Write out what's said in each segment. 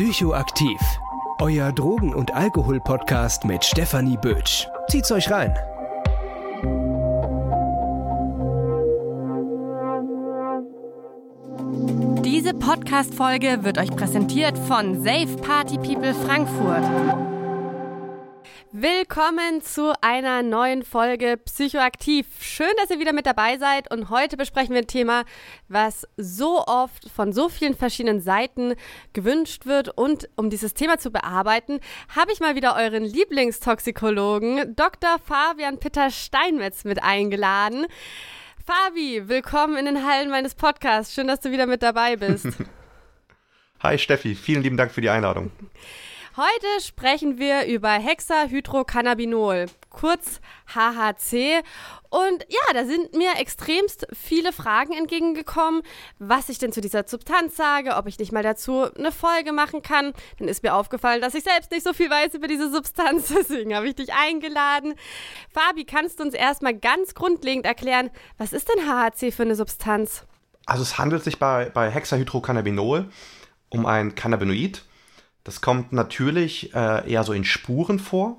Psychoaktiv. Euer Drogen- und Alkohol-Podcast mit Stefanie Bötsch. Zieht's euch rein. Diese Podcast-Folge wird euch präsentiert von Safe Party People Frankfurt. Willkommen zu einer neuen Folge Psychoaktiv. Schön, dass ihr wieder mit dabei seid und heute besprechen wir ein Thema, was so oft von so vielen verschiedenen Seiten gewünscht wird und um dieses Thema zu bearbeiten, habe ich mal wieder euren Lieblingstoxikologen Dr. Fabian Peter Steinmetz mit eingeladen. Fabi, willkommen in den Hallen meines Podcasts. Schön, dass du wieder mit dabei bist. Hi Steffi, vielen lieben Dank für die Einladung. Heute sprechen wir über Hexahydrocannabinol, kurz HHC. Und ja, da sind mir extremst viele Fragen entgegengekommen, was ich denn zu dieser Substanz sage, ob ich nicht mal dazu eine Folge machen kann. Dann ist mir aufgefallen, dass ich selbst nicht so viel weiß über diese Substanz, deswegen habe ich dich eingeladen. Fabi, kannst du uns erstmal ganz grundlegend erklären, was ist denn HHC für eine Substanz? Also es handelt sich bei, bei Hexahydrocannabinol um ein Cannabinoid, das kommt natürlich äh, eher so in Spuren vor,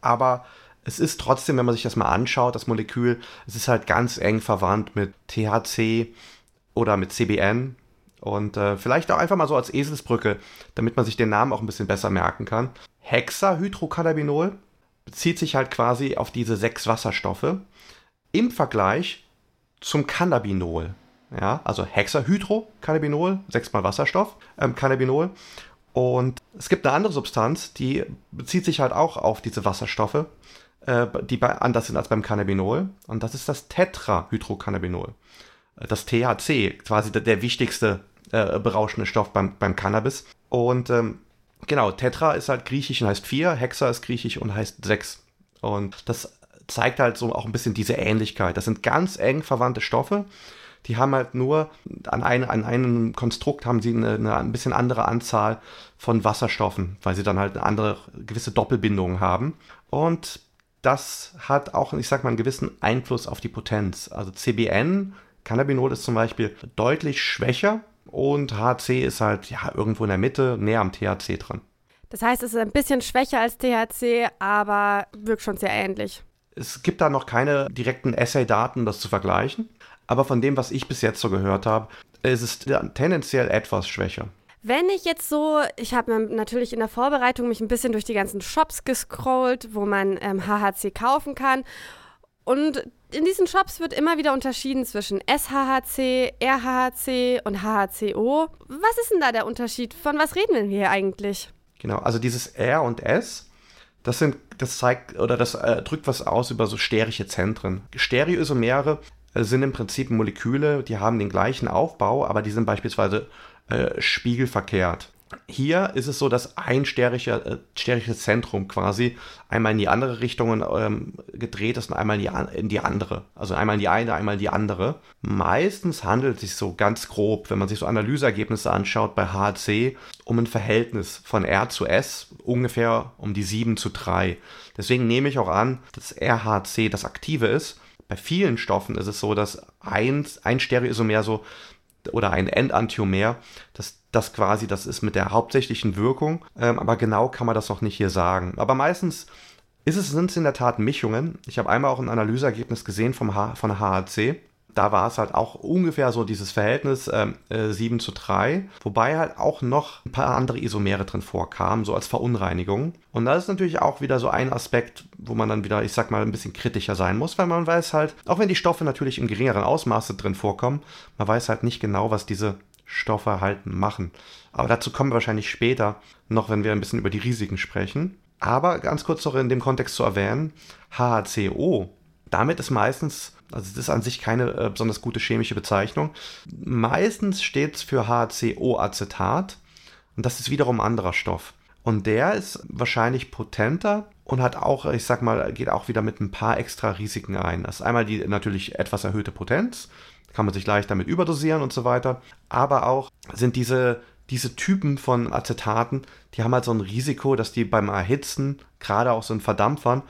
aber es ist trotzdem, wenn man sich das mal anschaut, das Molekül, es ist halt ganz eng verwandt mit THC oder mit CBN. Und äh, vielleicht auch einfach mal so als Eselsbrücke, damit man sich den Namen auch ein bisschen besser merken kann. Hexahydrocannabinol bezieht sich halt quasi auf diese sechs Wasserstoffe im Vergleich zum Cannabinol. Ja, also Hexahydrocannabinol, sechsmal Wasserstoff, ähm, Cannabinol. Und es gibt eine andere Substanz, die bezieht sich halt auch auf diese Wasserstoffe, äh, die bei, anders sind als beim Cannabinol. Und das ist das Tetrahydrocannabinol. Das THC, quasi der, der wichtigste äh, berauschende Stoff beim, beim Cannabis. Und ähm, genau, Tetra ist halt griechisch und heißt vier, Hexa ist griechisch und heißt sechs. Und das zeigt halt so auch ein bisschen diese Ähnlichkeit. Das sind ganz eng verwandte Stoffe die haben halt nur an, ein, an einem Konstrukt haben sie eine, eine, ein bisschen andere Anzahl von Wasserstoffen, weil sie dann halt eine andere gewisse Doppelbindungen haben. Und das hat auch, ich sag mal, einen gewissen Einfluss auf die Potenz. Also CBN, Cannabinol ist zum Beispiel deutlich schwächer und HC ist halt ja irgendwo in der Mitte, näher am THC dran. Das heißt, es ist ein bisschen schwächer als THC, aber wirkt schon sehr ähnlich. Es gibt da noch keine direkten Assay-Daten, das zu vergleichen aber von dem, was ich bis jetzt so gehört habe, ist es tendenziell etwas schwächer. Wenn ich jetzt so, ich habe natürlich in der Vorbereitung mich ein bisschen durch die ganzen Shops gescrollt, wo man ähm, HHC kaufen kann. Und in diesen Shops wird immer wieder unterschieden zwischen SHHC, RHHC und HHCO. Was ist denn da der Unterschied? Von was reden wir hier eigentlich? Genau, also dieses R und S, das sind, das zeigt oder das äh, drückt was aus über so sterische Zentren. Stereoisomere sind im Prinzip Moleküle, die haben den gleichen Aufbau, aber die sind beispielsweise äh, spiegelverkehrt. Hier ist es so, dass ein sterischer, äh, sterisches Zentrum quasi einmal in die andere Richtung ähm, gedreht ist und einmal in die, in die, andere. Also einmal in die eine, einmal in die andere. Meistens handelt es sich so ganz grob, wenn man sich so Analyseergebnisse anschaut bei HC, um ein Verhältnis von R zu S ungefähr um die 7 zu 3. Deswegen nehme ich auch an, dass RHC das Aktive ist bei vielen Stoffen ist es so, dass ein, ein Stereoisomer so oder ein Enantiomer, das, das quasi das ist mit der hauptsächlichen Wirkung, ähm, aber genau kann man das noch nicht hier sagen. Aber meistens ist es, sind es in der Tat Mischungen. Ich habe einmal auch ein Analyseergebnis gesehen vom H, von HAC da war es halt auch ungefähr so dieses Verhältnis ähm, äh, 7 zu 3, wobei halt auch noch ein paar andere Isomere drin vorkamen, so als Verunreinigung. Und das ist natürlich auch wieder so ein Aspekt, wo man dann wieder, ich sag mal, ein bisschen kritischer sein muss, weil man weiß halt, auch wenn die Stoffe natürlich im geringeren Ausmaße drin vorkommen, man weiß halt nicht genau, was diese Stoffe halt machen. Aber dazu kommen wir wahrscheinlich später noch, wenn wir ein bisschen über die Risiken sprechen. Aber ganz kurz noch in dem Kontext zu erwähnen, HCO, damit ist meistens also das ist an sich keine äh, besonders gute chemische Bezeichnung. Meistens steht es für HCO-Acetat und das ist wiederum ein anderer Stoff. Und der ist wahrscheinlich potenter und hat auch, ich sag mal, geht auch wieder mit ein paar extra Risiken ein. Das ist einmal die natürlich etwas erhöhte Potenz, kann man sich leicht damit überdosieren und so weiter. Aber auch sind diese, diese Typen von Acetaten, die haben halt so ein Risiko, dass die beim Erhitzen, gerade auch so in Verdampfern,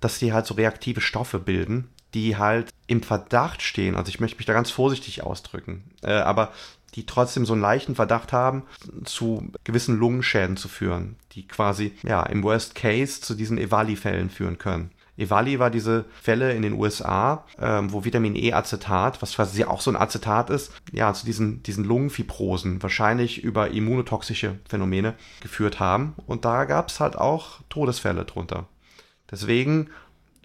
dass die halt so reaktive Stoffe bilden, die halt im Verdacht stehen, also ich möchte mich da ganz vorsichtig ausdrücken, äh, aber die trotzdem so einen leichten Verdacht haben, zu gewissen Lungenschäden zu führen, die quasi ja im Worst Case zu diesen Evali-Fällen führen können. Evali war diese Fälle in den USA, ähm, wo Vitamin E-Acetat, was quasi auch so ein Acetat ist, ja, zu diesen, diesen Lungenfibrosen, wahrscheinlich über immunotoxische Phänomene geführt haben. Und da gab es halt auch Todesfälle drunter. Deswegen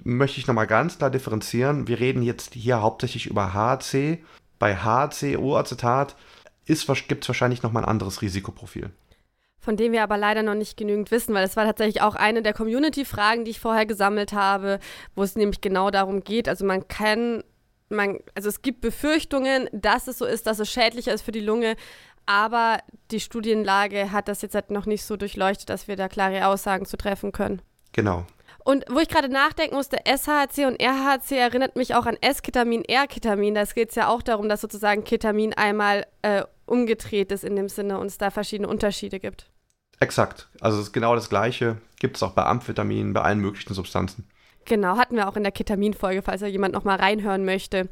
möchte ich nochmal ganz klar differenzieren. Wir reden jetzt hier hauptsächlich über HC. Bei HCO-Acetat gibt es wahrscheinlich nochmal ein anderes Risikoprofil von dem wir aber leider noch nicht genügend wissen, weil es war tatsächlich auch eine der Community-Fragen, die ich vorher gesammelt habe, wo es nämlich genau darum geht. Also man kann, man, also es gibt Befürchtungen, dass es so ist, dass es schädlicher ist für die Lunge, aber die Studienlage hat das jetzt halt noch nicht so durchleuchtet, dass wir da klare Aussagen zu treffen können. Genau. Und wo ich gerade nachdenken musste, SHC und RHC erinnert mich auch an S-Ketamin, R-Ketamin. Da geht es ja auch darum, dass sozusagen Ketamin einmal äh, umgedreht ist in dem Sinne und es da verschiedene Unterschiede gibt. Exakt. Also es ist genau das Gleiche. Gibt es auch bei Amphetaminen, bei allen möglichen Substanzen. Genau, hatten wir auch in der Ketamin-Folge, falls da jemand nochmal reinhören möchte.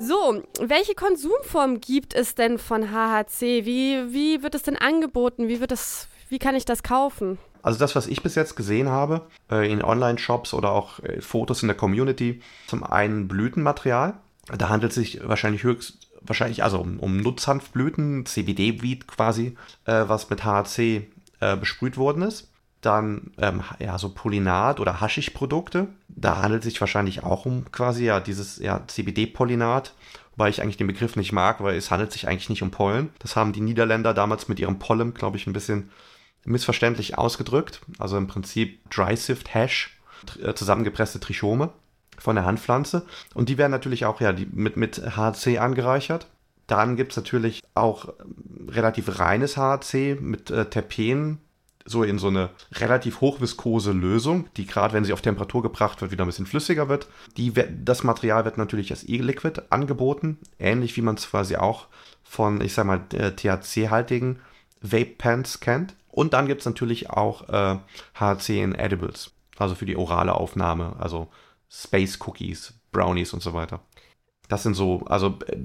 So, welche Konsumform gibt es denn von HHC? Wie, wie wird es denn angeboten? Wie, wird das, wie kann ich das kaufen? Also das, was ich bis jetzt gesehen habe, äh, in Online-Shops oder auch äh, Fotos in der Community, zum einen Blütenmaterial. Da handelt es sich wahrscheinlich höchst wahrscheinlich also um, um Nutzhanfblüten, CBD-Weed quasi, äh, was mit HAC äh, besprüht worden ist. Dann ähm, ja so Pollinat oder Haschischprodukte. Da handelt es sich wahrscheinlich auch um quasi ja dieses ja, CBD-Pollinat, weil ich eigentlich den Begriff nicht mag, weil es handelt sich eigentlich nicht um Pollen. Das haben die Niederländer damals mit ihrem Pollen, glaube ich, ein bisschen missverständlich ausgedrückt. Also im Prinzip Dry Sift Hash, äh, zusammengepresste Trichome von der Handpflanze. Und die werden natürlich auch ja, mit, mit HC angereichert. Dann gibt es natürlich auch ähm, relativ reines HC mit äh, Terpen, so in so eine relativ hochviskose Lösung, die gerade, wenn sie auf Temperatur gebracht wird, wieder ein bisschen flüssiger wird. Die, das Material wird natürlich als E-Liquid angeboten, ähnlich wie man es quasi auch von, ich sag mal, äh, THC-haltigen Vape-Pens kennt. Und dann gibt es natürlich auch äh, HC in Edibles, also für die orale Aufnahme, also Space Cookies, Brownies und so weiter. Das sind so, also äh,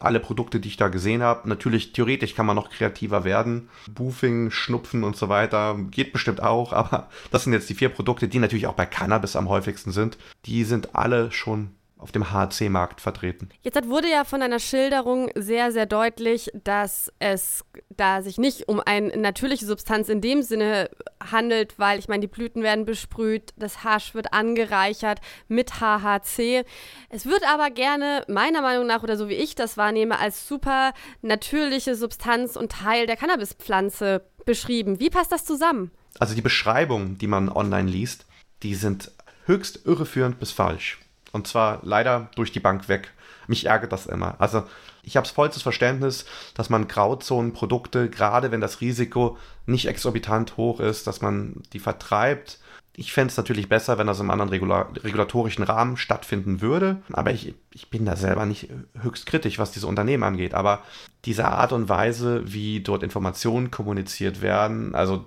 alle Produkte, die ich da gesehen habe. Natürlich, theoretisch kann man noch kreativer werden. Boofing, Schnupfen und so weiter geht bestimmt auch, aber das sind jetzt die vier Produkte, die natürlich auch bei Cannabis am häufigsten sind. Die sind alle schon auf dem HC-Markt vertreten. Jetzt wurde ja von einer Schilderung sehr, sehr deutlich, dass es da sich nicht um eine natürliche Substanz in dem Sinne handelt, weil ich meine, die Blüten werden besprüht, das Hasch wird angereichert mit HHC. Es wird aber gerne, meiner Meinung nach oder so wie ich das wahrnehme, als super natürliche Substanz und Teil der Cannabispflanze beschrieben. Wie passt das zusammen? Also die Beschreibungen, die man online liest, die sind höchst irreführend bis falsch. Und zwar leider durch die Bank weg. Mich ärgert das immer. Also ich habe vollstes Verständnis, dass man Grauzonenprodukte, gerade wenn das Risiko nicht exorbitant hoch ist, dass man die vertreibt. Ich fände es natürlich besser, wenn das im anderen Regula regulatorischen Rahmen stattfinden würde. Aber ich, ich bin da selber nicht höchst kritisch, was diese Unternehmen angeht. Aber diese Art und Weise, wie dort Informationen kommuniziert werden, also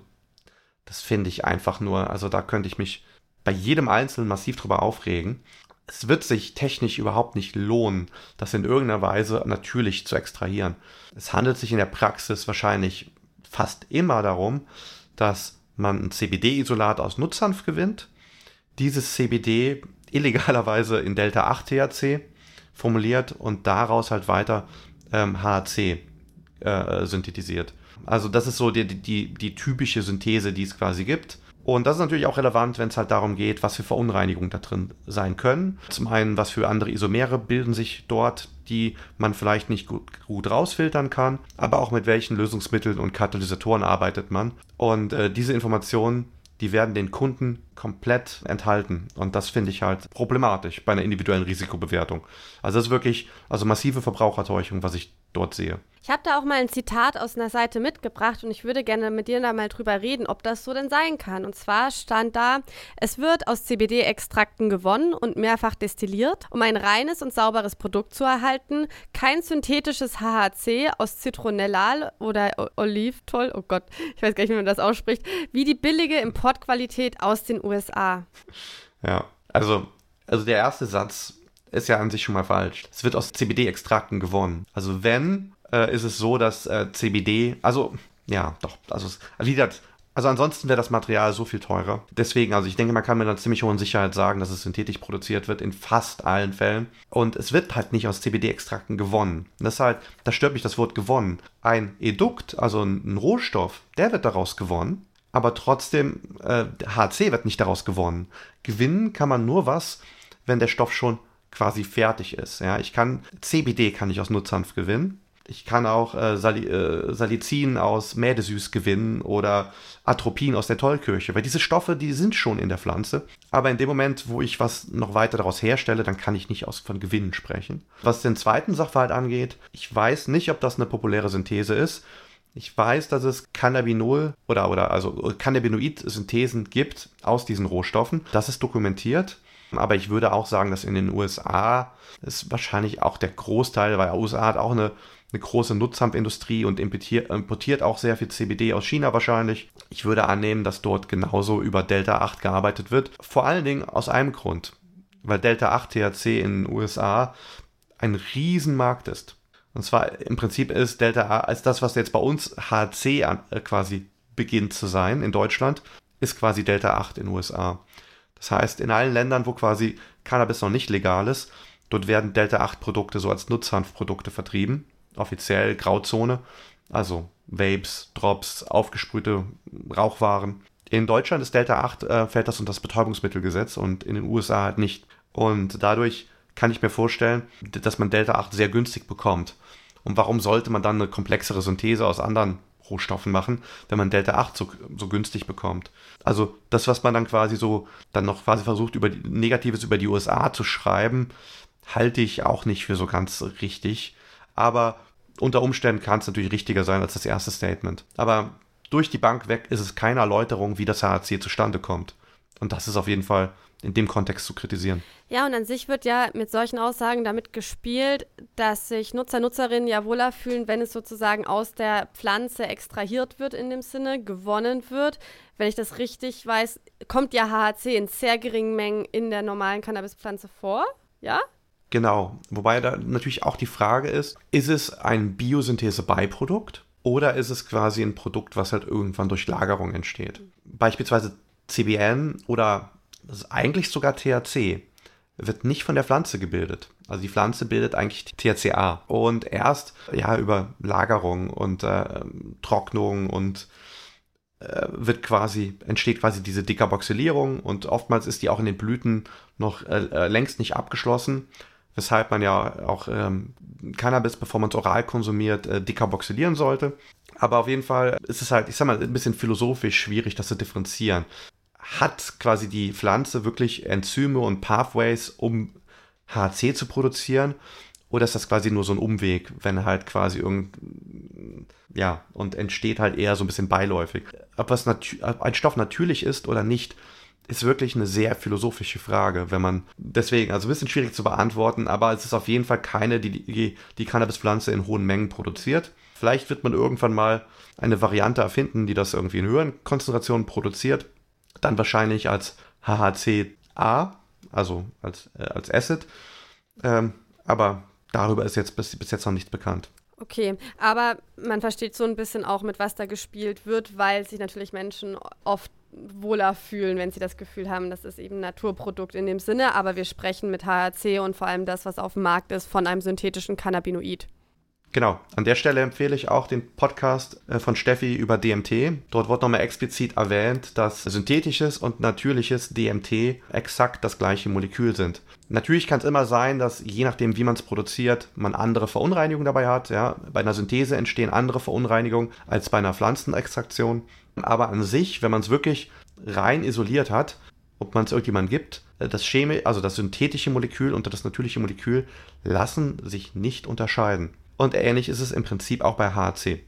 das finde ich einfach nur, also da könnte ich mich bei jedem Einzelnen massiv drüber aufregen es wird sich technisch überhaupt nicht lohnen, das in irgendeiner Weise natürlich zu extrahieren. Es handelt sich in der Praxis wahrscheinlich fast immer darum, dass man ein CBD-Isolat aus Nutzhanf gewinnt, dieses CBD illegalerweise in Delta 8 THC formuliert und daraus halt weiter ähm, HC äh, synthetisiert. Also das ist so die, die, die typische Synthese, die es quasi gibt. Und das ist natürlich auch relevant, wenn es halt darum geht, was für Verunreinigungen da drin sein können. Zum einen, was für andere Isomere bilden sich dort, die man vielleicht nicht gut, gut rausfiltern kann, aber auch mit welchen Lösungsmitteln und Katalysatoren arbeitet man. Und äh, diese Informationen, die werden den Kunden komplett enthalten. Und das finde ich halt problematisch bei einer individuellen Risikobewertung. Also das ist wirklich, also massive Verbrauchertäuschung, was ich dort sehe. Ich habe da auch mal ein Zitat aus einer Seite mitgebracht und ich würde gerne mit dir da mal drüber reden, ob das so denn sein kann. Und zwar stand da, es wird aus CBD-Extrakten gewonnen und mehrfach destilliert, um ein reines und sauberes Produkt zu erhalten. Kein synthetisches HHC aus Zitronellal oder Oliventoll, oh Gott, ich weiß gar nicht, wie man das ausspricht, wie die billige Importqualität aus den USA. Ja, also, also der erste Satz ist ja an sich schon mal falsch. Es wird aus CBD-Extrakten gewonnen. Also wenn, äh, ist es so, dass äh, CBD, also ja, doch, also es erwidert also ansonsten wäre das Material so viel teurer. Deswegen, also ich denke, man kann mit einer ziemlich hohen Sicherheit sagen, dass es synthetisch produziert wird in fast allen Fällen. Und es wird halt nicht aus CBD-Extrakten gewonnen. Das ist halt, da stört mich das Wort gewonnen. Ein Edukt, also ein Rohstoff, der wird daraus gewonnen. Aber trotzdem, äh, HC wird nicht daraus gewonnen. Gewinnen kann man nur was, wenn der Stoff schon quasi fertig ist. Ja, ich kann CBD kann ich aus Nutzhanf gewinnen. Ich kann auch äh, Sali äh, Salicin aus Mädesüß gewinnen oder Atropin aus der Tollkirche, weil diese Stoffe, die sind schon in der Pflanze. Aber in dem Moment, wo ich was noch weiter daraus herstelle, dann kann ich nicht aus, von Gewinnen sprechen. Was den zweiten Sachverhalt angeht, ich weiß nicht, ob das eine populäre Synthese ist. Ich weiß, dass es Cannabinol oder, oder also Cannabinoid-Synthesen gibt aus diesen Rohstoffen. Das ist dokumentiert. Aber ich würde auch sagen, dass in den USA ist wahrscheinlich auch der Großteil, weil USA hat auch eine eine große Nutzhanfindustrie und importiert auch sehr viel CBD aus China wahrscheinlich. Ich würde annehmen, dass dort genauso über Delta 8 gearbeitet wird. Vor allen Dingen aus einem Grund, weil Delta 8 THC in den USA ein Riesenmarkt ist. Und zwar im Prinzip ist Delta 8 als das, was jetzt bei uns HC an, äh, quasi beginnt zu sein in Deutschland, ist quasi Delta 8 in den USA. Das heißt, in allen Ländern, wo quasi Cannabis noch nicht legal ist, dort werden Delta 8 Produkte so als Nutzhanfprodukte vertrieben offiziell Grauzone, also Vapes, Drops, aufgesprühte Rauchwaren. In Deutschland ist Delta 8, äh, fällt das unter das Betäubungsmittelgesetz und in den USA halt nicht. Und dadurch kann ich mir vorstellen, dass man Delta 8 sehr günstig bekommt. Und warum sollte man dann eine komplexere Synthese aus anderen Rohstoffen machen, wenn man Delta 8 so, so günstig bekommt? Also das, was man dann quasi so, dann noch quasi versucht, über die, Negatives über die USA zu schreiben, halte ich auch nicht für so ganz richtig aber unter Umständen kann es natürlich richtiger sein als das erste Statement. Aber durch die Bank weg ist es keine Erläuterung, wie das HAC zustande kommt. Und das ist auf jeden Fall in dem Kontext zu kritisieren. Ja, und an sich wird ja mit solchen Aussagen damit gespielt, dass sich Nutzer, Nutzerinnen ja wohler fühlen, wenn es sozusagen aus der Pflanze extrahiert wird in dem Sinne, gewonnen wird. Wenn ich das richtig weiß, kommt ja HAC in sehr geringen Mengen in der normalen Cannabispflanze vor. Ja? Genau, wobei da natürlich auch die Frage ist, ist es ein Biosynthese-Beiprodukt oder ist es quasi ein Produkt, was halt irgendwann durch Lagerung entsteht? Beispielsweise CBN oder eigentlich sogar THC wird nicht von der Pflanze gebildet. Also die Pflanze bildet eigentlich THCA und erst ja über Lagerung und äh, Trocknung und äh, wird quasi entsteht quasi diese Dekarboxylierung und oftmals ist die auch in den Blüten noch äh, äh längst nicht abgeschlossen weshalb man ja auch ähm, Cannabis, bevor man es oral konsumiert, äh, dekarboxylieren sollte. Aber auf jeden Fall ist es halt, ich sag mal, ein bisschen philosophisch schwierig, das zu differenzieren. Hat quasi die Pflanze wirklich Enzyme und Pathways, um HC zu produzieren? Oder ist das quasi nur so ein Umweg, wenn halt quasi irgend, ja, und entsteht halt eher so ein bisschen beiläufig. Ob was ob ein Stoff natürlich ist oder nicht, ist wirklich eine sehr philosophische Frage, wenn man deswegen, also ein bisschen schwierig zu beantworten, aber es ist auf jeden Fall keine, die die, die Cannabispflanze in hohen Mengen produziert. Vielleicht wird man irgendwann mal eine Variante erfinden, die das irgendwie in höheren Konzentrationen produziert. Dann wahrscheinlich als HHCA, also als, äh, als Acid. Ähm, aber darüber ist jetzt bis, bis jetzt noch nichts bekannt. Okay, aber man versteht so ein bisschen auch, mit was da gespielt wird, weil sich natürlich Menschen oft wohler fühlen, wenn sie das Gefühl haben, das ist eben ein Naturprodukt in dem Sinne. Aber wir sprechen mit HAC und vor allem das, was auf dem Markt ist, von einem synthetischen Cannabinoid. Genau, an der Stelle empfehle ich auch den Podcast äh, von Steffi über DMT. Dort wird nochmal explizit erwähnt, dass synthetisches und natürliches DMT exakt das gleiche Molekül sind. Natürlich kann es immer sein, dass je nachdem, wie man es produziert, man andere Verunreinigungen dabei hat. Ja? Bei einer Synthese entstehen andere Verunreinigungen als bei einer Pflanzenextraktion. Aber an sich, wenn man es wirklich rein isoliert hat, ob man es irgendjemandem gibt, äh, das Chemie, also das synthetische Molekül und das natürliche Molekül lassen sich nicht unterscheiden. Und ähnlich ist es im Prinzip auch bei HC.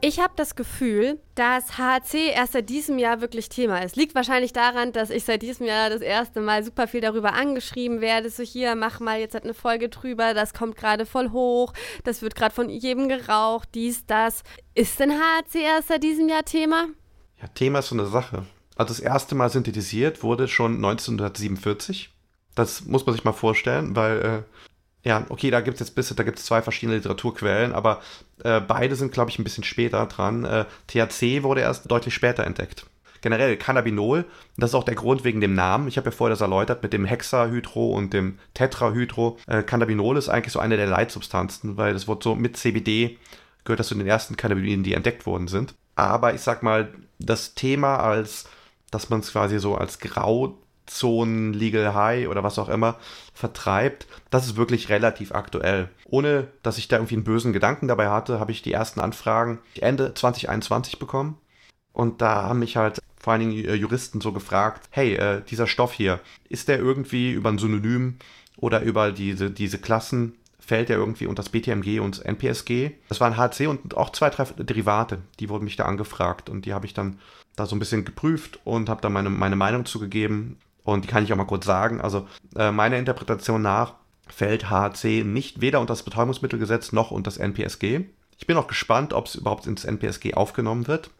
Ich habe das Gefühl, dass HC erst seit diesem Jahr wirklich Thema ist. Liegt wahrscheinlich daran, dass ich seit diesem Jahr das erste Mal super viel darüber angeschrieben werde. So hier, mach mal jetzt halt eine Folge drüber, das kommt gerade voll hoch, das wird gerade von jedem geraucht, dies, das. Ist denn HC erst seit diesem Jahr Thema? Ja, Thema ist so eine Sache. Also das erste Mal synthetisiert wurde schon 1947. Das muss man sich mal vorstellen, weil äh, ja, okay, da gibt es jetzt bisschen, da gibt es zwei verschiedene Literaturquellen, aber äh, beide sind, glaube ich, ein bisschen später dran. Äh, THC wurde erst deutlich später entdeckt. Generell Cannabinol, das ist auch der Grund wegen dem Namen. Ich habe ja vorher das erläutert mit dem Hexahydro und dem Tetrahydro. Äh, Cannabinol ist eigentlich so eine der Leitsubstanzen, weil das wird so mit CBD gehört das zu den ersten Cannabinoiden, die entdeckt worden sind. Aber ich sag mal, das Thema als, dass man es quasi so als Grau Zonen, Legal High oder was auch immer vertreibt, das ist wirklich relativ aktuell. Ohne dass ich da irgendwie einen bösen Gedanken dabei hatte, habe ich die ersten Anfragen Ende 2021 bekommen. Und da haben mich halt vor allen Dingen äh, Juristen so gefragt, hey, äh, dieser Stoff hier, ist der irgendwie über ein Synonym oder über diese, diese Klassen, fällt der irgendwie unter das BTMG und NPSG? Das waren HC und auch zwei, drei Derivate, die wurden mich da angefragt und die habe ich dann da so ein bisschen geprüft und habe da meine, meine Meinung zugegeben. Und die kann ich auch mal kurz sagen. Also äh, meiner Interpretation nach fällt HC nicht weder unter das Betäubungsmittelgesetz noch unter das NPSG. Ich bin auch gespannt, ob es überhaupt ins NPSG aufgenommen wird,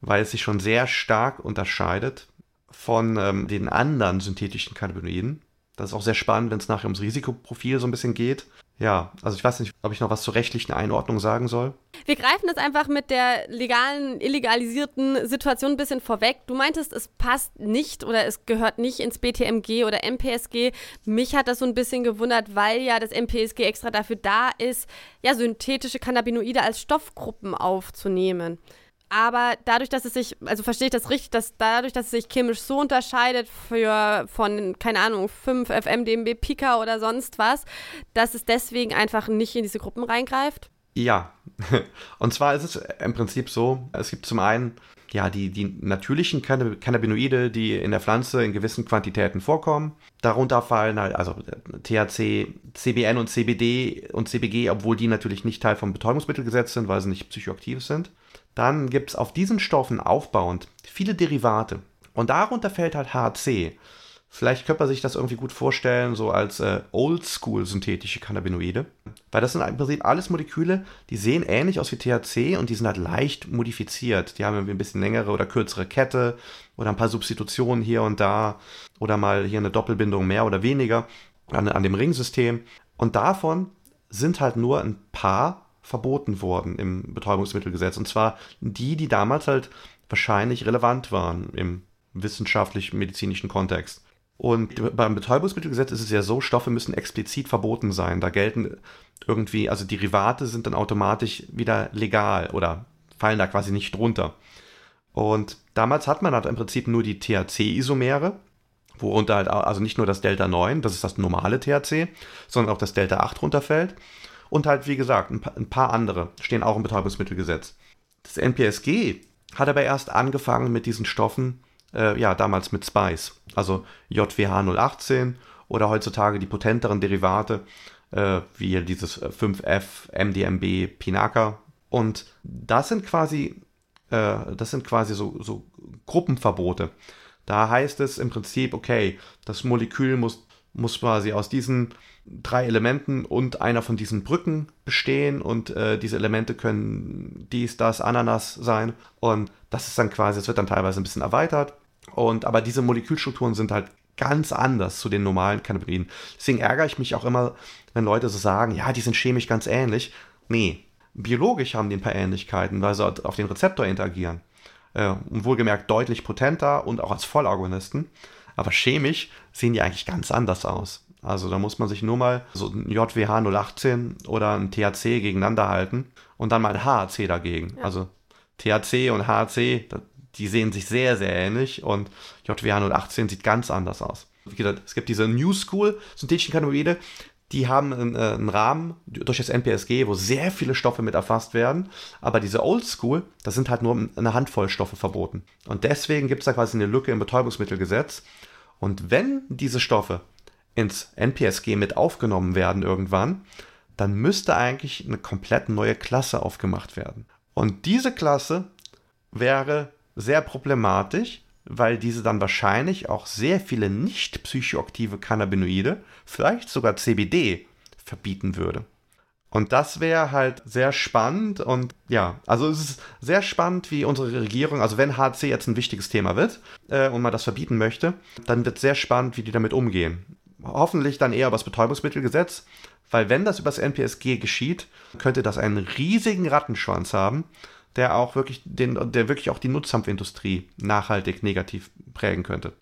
weil es sich schon sehr stark unterscheidet von ähm, den anderen synthetischen Cannabinoiden. Das ist auch sehr spannend, wenn es nachher ums Risikoprofil so ein bisschen geht. Ja, also ich weiß nicht, ob ich noch was zur rechtlichen Einordnung sagen soll. Wir greifen das einfach mit der legalen, illegalisierten Situation ein bisschen vorweg. Du meintest, es passt nicht oder es gehört nicht ins BTMG oder MPSG. Mich hat das so ein bisschen gewundert, weil ja das MPSG extra dafür da ist, ja, synthetische Cannabinoide als Stoffgruppen aufzunehmen. Aber dadurch, dass es sich, also verstehe ich das richtig, dass dadurch, dass es sich chemisch so unterscheidet für von, keine Ahnung, 5 FMDMB Pika oder sonst was, dass es deswegen einfach nicht in diese Gruppen reingreift? Ja. Und zwar ist es im Prinzip so, es gibt zum einen ja, die, die natürlichen Cannabinoide, die in der Pflanze in gewissen Quantitäten vorkommen. Darunter fallen halt also THC, CBN und CBD und CBG, obwohl die natürlich nicht Teil vom Betäubungsmittelgesetz sind, weil sie nicht psychoaktiv sind. Dann gibt es auf diesen Stoffen aufbauend viele Derivate. Und darunter fällt halt HC. Vielleicht könnte man sich das irgendwie gut vorstellen, so als äh, Oldschool-synthetische Cannabinoide. Weil das sind im Prinzip alles Moleküle, die sehen ähnlich aus wie THC und die sind halt leicht modifiziert. Die haben irgendwie ein bisschen längere oder kürzere Kette oder ein paar Substitutionen hier und da oder mal hier eine Doppelbindung mehr oder weniger an, an dem Ringsystem. Und davon sind halt nur ein paar verboten worden im Betäubungsmittelgesetz. Und zwar die, die damals halt wahrscheinlich relevant waren im wissenschaftlich-medizinischen Kontext. Und beim Betäubungsmittelgesetz ist es ja so, Stoffe müssen explizit verboten sein. Da gelten irgendwie, also Derivate sind dann automatisch wieder legal oder fallen da quasi nicht drunter. Und damals hat man halt im Prinzip nur die THC-Isomere, worunter halt, also nicht nur das Delta 9, das ist das normale THC, sondern auch das Delta 8 runterfällt. Und halt, wie gesagt, ein paar, andere stehen auch im Betäubungsmittelgesetz. Das NPSG hat aber erst angefangen mit diesen Stoffen, äh, ja, damals mit Spice, also JWH 018 oder heutzutage die potenteren Derivate, äh, wie dieses 5F, MDMB, Pinaka. Und das sind quasi, äh, das sind quasi so, so Gruppenverbote. Da heißt es im Prinzip, okay, das Molekül muss, muss quasi aus diesen drei Elementen und einer von diesen Brücken bestehen und äh, diese Elemente können dies, das, Ananas sein und das ist dann quasi, es wird dann teilweise ein bisschen erweitert und aber diese Molekülstrukturen sind halt ganz anders zu den normalen Cannabinoiden. Deswegen ärgere ich mich auch immer, wenn Leute so sagen, ja, die sind chemisch ganz ähnlich. Nee, biologisch haben die ein paar Ähnlichkeiten, weil sie auf den Rezeptor interagieren. Äh, und wohlgemerkt deutlich potenter und auch als Vollagonisten. Aber chemisch sehen die eigentlich ganz anders aus. Also da muss man sich nur mal so ein JWH 018 oder ein THC gegeneinander halten und dann mal ein HAC dagegen. Ja. Also THC und HAC, die sehen sich sehr, sehr ähnlich und JWH 018 sieht ganz anders aus. Wie gesagt, es gibt diese New School synthetischen Cannabinoide, die haben einen, äh, einen, Rahmen durch das NPSG, wo sehr viele Stoffe mit erfasst werden. Aber diese Old School, da sind halt nur eine Handvoll Stoffe verboten. Und deswegen gibt es da quasi eine Lücke im Betäubungsmittelgesetz. Und wenn diese Stoffe ins NPSG mit aufgenommen werden irgendwann, dann müsste eigentlich eine komplett neue Klasse aufgemacht werden. Und diese Klasse wäre sehr problematisch, weil diese dann wahrscheinlich auch sehr viele nicht psychoaktive Cannabinoide, vielleicht sogar CBD, verbieten würde. Und das wäre halt sehr spannend und ja, also es ist sehr spannend, wie unsere Regierung, also wenn HC jetzt ein wichtiges Thema wird äh, und man das verbieten möchte, dann wird sehr spannend, wie die damit umgehen. Hoffentlich dann eher über das Betäubungsmittelgesetz, weil wenn das über das NPSG geschieht, könnte das einen riesigen Rattenschwanz haben, der auch wirklich den, der wirklich auch die Nutzhanfindustrie nachhaltig negativ prägen könnte.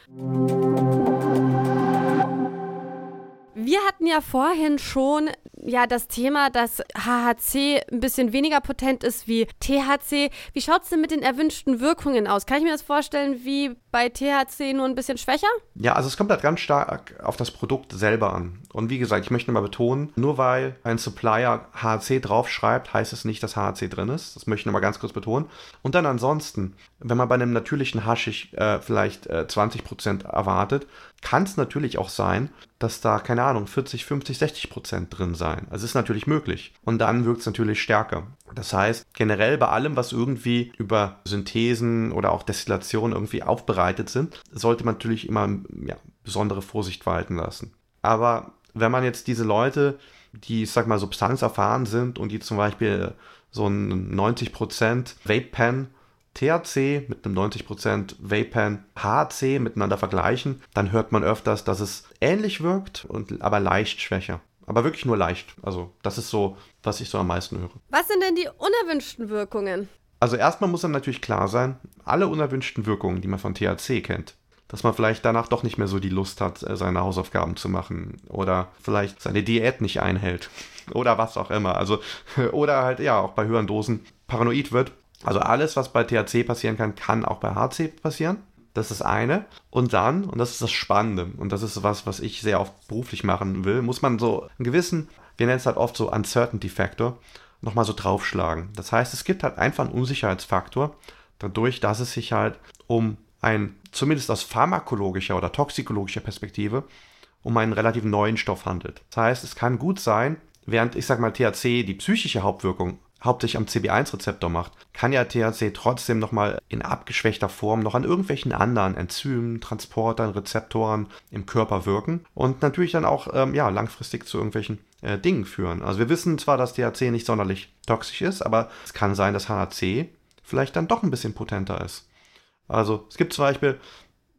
Hatten ja vorhin schon ja das Thema, dass HHC ein bisschen weniger potent ist wie THC. Wie schaut es denn mit den erwünschten Wirkungen aus? Kann ich mir das vorstellen wie bei THC nur ein bisschen schwächer? Ja, also es kommt halt ganz stark auf das Produkt selber an. Und wie gesagt, ich möchte mal betonen, nur weil ein Supplier HHC draufschreibt, heißt es nicht, dass HHC drin ist. Das möchte ich nochmal ganz kurz betonen. Und dann ansonsten, wenn man bei einem natürlichen Haschisch äh, vielleicht äh, 20% erwartet, kann es natürlich auch sein, dass da, keine Ahnung, 40, 50, 60 Prozent drin sein. Also ist natürlich möglich. Und dann wirkt es natürlich stärker. Das heißt, generell bei allem, was irgendwie über Synthesen oder auch Destillation irgendwie aufbereitet sind, sollte man natürlich immer ja, besondere Vorsicht walten lassen. Aber wenn man jetzt diese Leute, die, ich sag mal, substanzerfahren sind und die zum Beispiel so ein 90% Vape-Pen THC mit einem 90% Vapen, HC miteinander vergleichen, dann hört man öfters, dass es ähnlich wirkt, und, aber leicht schwächer. Aber wirklich nur leicht. Also das ist so, was ich so am meisten höre. Was sind denn die unerwünschten Wirkungen? Also erstmal muss dann natürlich klar sein, alle unerwünschten Wirkungen, die man von THC kennt, dass man vielleicht danach doch nicht mehr so die Lust hat, äh, seine Hausaufgaben zu machen oder vielleicht seine Diät nicht einhält oder was auch immer. Also oder halt ja auch bei höheren Dosen paranoid wird also alles, was bei THC passieren kann, kann auch bei HC passieren. Das ist das eine. Und dann, und das ist das Spannende, und das ist was, was ich sehr oft beruflich machen will, muss man so einen gewissen, wir nennen es halt oft so Uncertainty Factor, nochmal so draufschlagen. Das heißt, es gibt halt einfach einen Unsicherheitsfaktor, dadurch, dass es sich halt um ein, zumindest aus pharmakologischer oder toxikologischer Perspektive, um einen relativ neuen Stoff handelt. Das heißt, es kann gut sein, während ich sag mal THC die psychische Hauptwirkung hauptsächlich am CB1-Rezeptor macht, kann ja THC trotzdem nochmal in abgeschwächter Form noch an irgendwelchen anderen Enzymen, Transportern, Rezeptoren im Körper wirken und natürlich dann auch ähm, ja, langfristig zu irgendwelchen äh, Dingen führen. Also wir wissen zwar, dass THC nicht sonderlich toxisch ist, aber es kann sein, dass HHC vielleicht dann doch ein bisschen potenter ist. Also es gibt zum Beispiel